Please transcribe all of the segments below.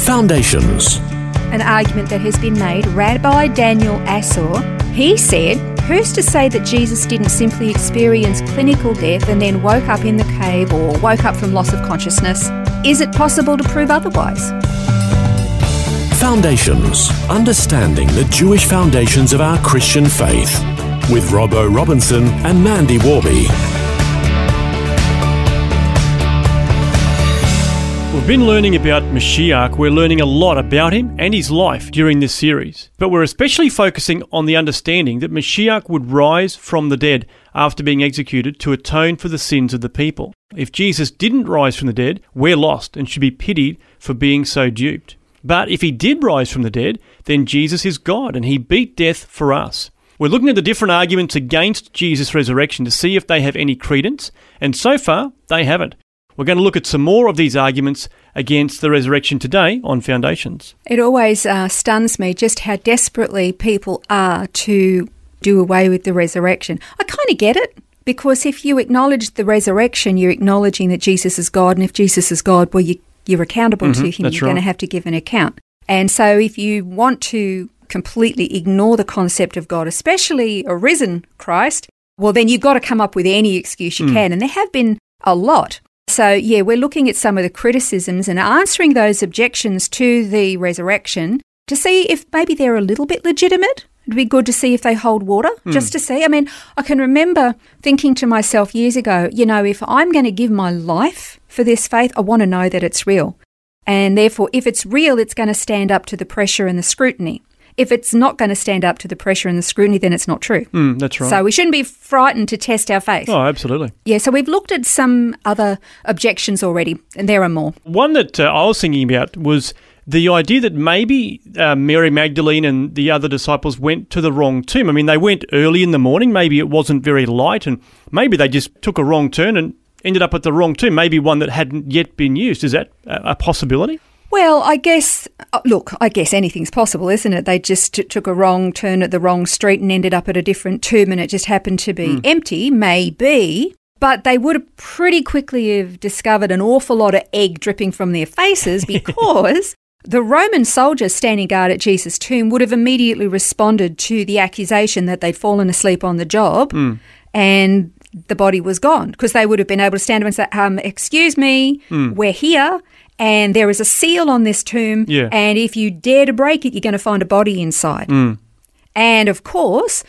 Foundations. An argument that has been made, Rabbi Daniel Assor, he said, Who's to say that Jesus didn't simply experience clinical death and then woke up in the cave or woke up from loss of consciousness? Is it possible to prove otherwise? Foundations. Understanding the Jewish foundations of our Christian faith. With Robbo Robinson and Mandy Warby. Been learning about Mashiach. We're learning a lot about him and his life during this series. But we're especially focusing on the understanding that Mashiach would rise from the dead after being executed to atone for the sins of the people. If Jesus didn't rise from the dead, we're lost and should be pitied for being so duped. But if he did rise from the dead, then Jesus is God and he beat death for us. We're looking at the different arguments against Jesus' resurrection to see if they have any credence, and so far, they haven't. We're going to look at some more of these arguments against the resurrection today on Foundations. It always uh, stuns me just how desperately people are to do away with the resurrection. I kind of get it because if you acknowledge the resurrection, you're acknowledging that Jesus is God, and if Jesus is God, well, you, you're accountable Mhm, to Him. You're going to have to give an account. And so, if you want to completely ignore the concept of God, especially a risen Christ, well, then you've got to come up with any excuse you Mm. can. And there have been a lot. So, yeah, we're looking at some of the criticisms and answering those objections to the resurrection to see if maybe they're a little bit legitimate. It'd be good to see if they hold water, hmm. just to see. I mean, I can remember thinking to myself years ago, you know, if I'm going to give my life for this faith, I want to know that it's real. And therefore, if it's real, it's going to stand up to the pressure and the scrutiny. If it's not going to stand up to the pressure and the scrutiny, then it's not true. Mm, that's right. So we shouldn't be frightened to test our faith. oh, absolutely. Yeah, so we've looked at some other objections already, and there are more. One that uh, I was thinking about was the idea that maybe uh, Mary Magdalene and the other disciples went to the wrong tomb. I mean, they went early in the morning. Maybe it wasn't very light, and maybe they just took a wrong turn and ended up at the wrong tomb. Maybe one that hadn't yet been used. Is that a, a possibility? Well, I guess, uh, look, I guess anything's possible, isn't it? They just t- took a wrong turn at the wrong street and ended up at a different tomb and it just happened to be empty, maybe. But they would have pretty quickly have discovered an awful lot of egg dripping from their faces because the Roman soldiers standing guard at Jesus' tomb would have immediately responded to the accusation that they'd fallen asleep on the job and the body was gone because they would have been able to stand up and say, um, "Excuse me, we're here, and there is a seal on this tomb, Yeah. and if you dare to break it, you're going to find a body inside." And of course,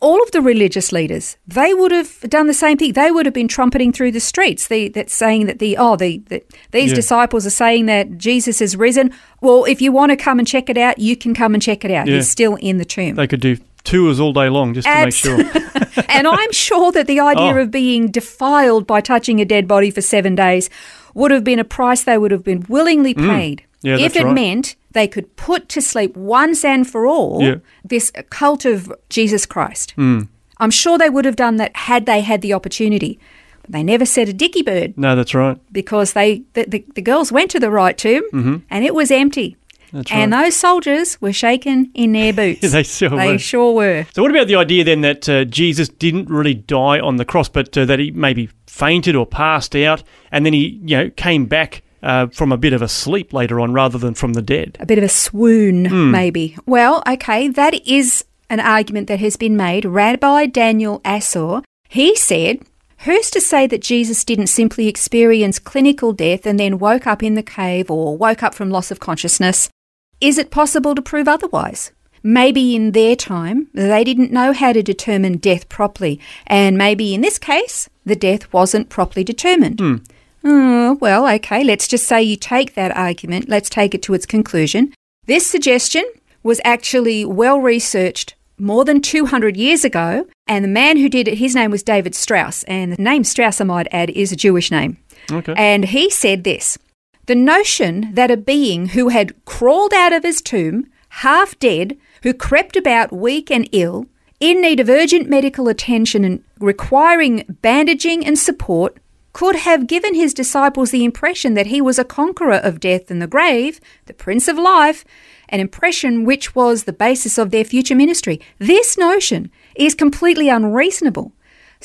all of the religious leaders they would have done the same thing. They would have been trumpeting through the streets, the, that saying that the oh the, the these Yeah. disciples are saying that Jesus is risen. Well, if you want to come and check it out, you can come and check it out. Yeah. He's still in the tomb. They could do tours all day long just to make sure. and I'm sure that the idea Oh. of being defiled by touching a dead body for seven days would have been a price they would have been willingly paid Mm. Yeah, if it right. meant they could put to sleep once and for all Yeah. this cult of Jesus Christ. Mm. I'm sure they would have done that had they had the opportunity. But they never said a dicky bird no, that's right. because they the, the, the girls went to the right tomb and it was empty. That's and right. those soldiers were shaken in their boots. They sure They were. sure were. So, what about the idea then that uh, Jesus didn't really die on the cross, but uh, that he maybe fainted or passed out, and then he, you know, came back uh, from a bit of a sleep later on, rather than from the dead? a bit of a swoon, Hmm. maybe. Well, okay, that is an argument that has been made. Rabbi Daniel Assor, he said, Who's to say that Jesus didn't simply experience clinical death and then woke up in the cave or woke up from loss of consciousness? Is it possible to prove otherwise? Maybe in their time, they didn't know how to determine death properly, and maybe in this case, the death wasn't properly determined. Oh, well, okay, let's just say you take that argument, let's take it to its conclusion. This suggestion was actually well researched more than 200 years ago, and the man who did it, his name was David Strauss, and the name Strauss, I might add, is a Jewish name. Okay. And he said this The notion that a being who had crawled out of his tomb, half dead, who crept about weak and ill, in need of urgent medical attention and requiring bandaging and support, could have given his disciples the impression that he was a conqueror of death and the grave, the Prince of Life, an impression which was the basis of their future ministry. This notion is completely unreasonable.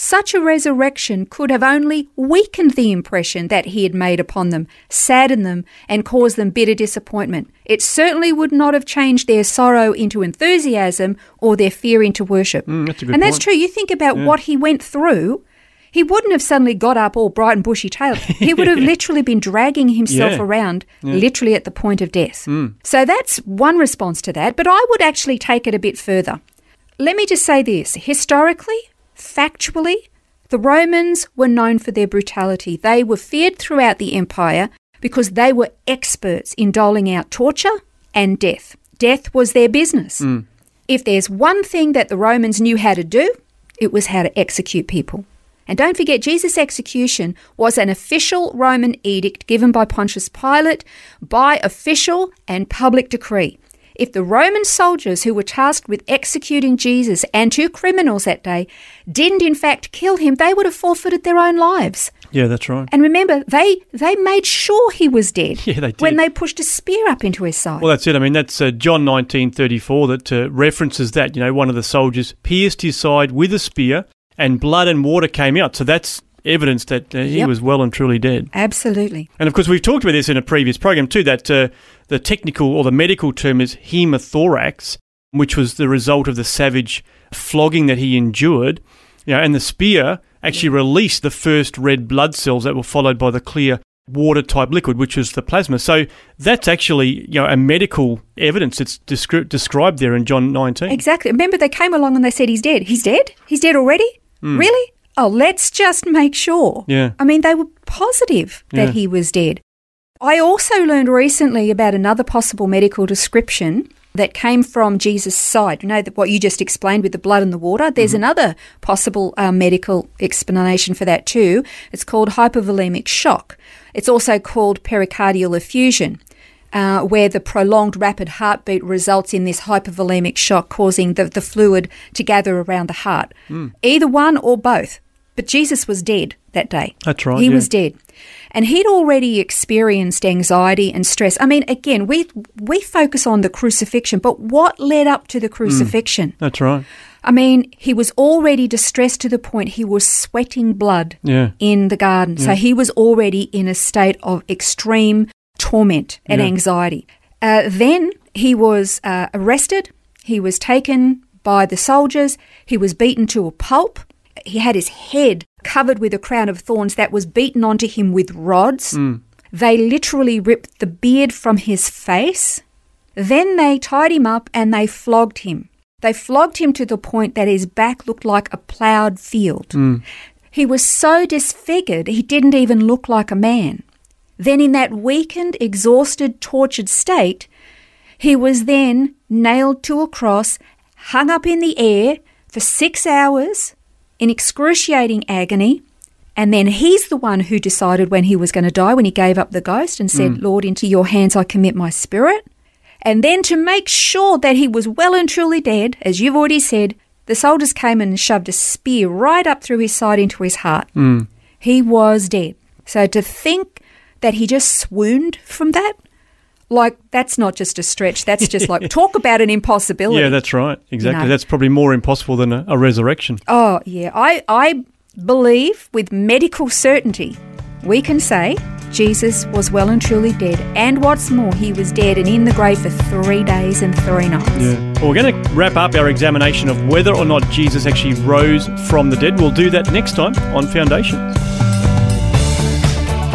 Such a resurrection could have only weakened the impression that he had made upon them, saddened them, and caused them bitter disappointment. It certainly would not have changed their sorrow into enthusiasm or their fear into worship. Mm, that's and that's point. true. You think about what he went through. He wouldn't have suddenly got up all bright and bushy tailed. He would have literally been dragging himself Yeah. around, literally at the point of death. So that's one response to that. But I would actually take it a bit further. Let me just say this historically, factually, the Romans were known for their brutality. They were feared throughout the empire because they were experts in doling out torture and death. Death was their business. Hmm. If there's one thing that the Romans knew how to do, it was how to execute people. And don't forget, Jesus' execution was an official Roman edict given by Pontius Pilate by official and public decree. If the Roman soldiers who were tasked with executing Jesus and two criminals that day didn't in fact kill him, they would have forfeited their own lives. Yeah, that's right. And remember, they they made sure he was dead Yeah, they did. when they pushed a spear up into his side. Well, that's it. I mean, that's uh, John nineteen thirty four that uh, references that. You know, one of the soldiers pierced his side with a spear, and blood and water came out. So that's evidence that uh, he Yep. was well and truly dead. Absolutely. And of course, we've talked about this in a previous program too. That uh, the technical or the medical term is hemothorax, which was the result of the savage flogging that he endured. You know, and the spear actually released the first red blood cells that were followed by the clear water type liquid, which was the plasma. So that's actually you know a medical evidence. It's descri- described there in John 19. Exactly. Remember, they came along and they said, He's dead. He's dead? He's dead already? Really? Oh, let's just make sure. Yeah. I mean, they were positive that Yeah. he was dead. I also learned recently about another possible medical description that came from Jesus' side. You know, that what you just explained with the blood and the water? There's Mm-hmm. another possible uh, medical explanation for that too. It's called hypovolemic shock. It's also called pericardial effusion. Uh, where the prolonged rapid heartbeat results in this hypovolemic shock, causing the, the fluid to gather around the heart. Mm. Either one or both. But Jesus was dead that day. That's right, He yeah. was dead. And he'd already experienced anxiety and stress. I mean, again, we we focus on the crucifixion, but what led up to the crucifixion? That's right. I mean, he was already distressed to the point he was sweating blood Yeah. in the garden. So he was already in a state of extreme torment and Yeah. anxiety. Uh, then he was uh, arrested. He was taken by the soldiers. He was beaten to a pulp. He had his head covered with a crown of thorns that was beaten onto him with rods. They literally ripped the beard from his face. Then they tied him up and they flogged him. They flogged him to the point that his back looked like a ploughed field. He was so disfigured he didn't even look like a man. Then, in that weakened, exhausted, tortured state, he was then nailed to a cross, hung up in the air for six hours in excruciating agony. And then he's the one who decided when he was going to die, when he gave up the ghost and said, mm. Lord, into your hands I commit my spirit. And then to make sure that he was well and truly dead, as you've already said, the soldiers came and shoved a spear right up through his side into his heart. Mm. He was dead. So to think that he just swooned from that, like that's not just a stretch. That's just like talk about an impossibility. Yeah, that's right. Exactly. know. That's probably more impossible than a, a resurrection. Oh, yeah. I, I believe with medical certainty we can say Jesus was well and truly dead. And what's more, he was dead and in the grave for three days and three nights. Yeah. Well, we're going to wrap up our examination of whether or not Jesus actually rose from the dead. We'll do that next time on Foundations.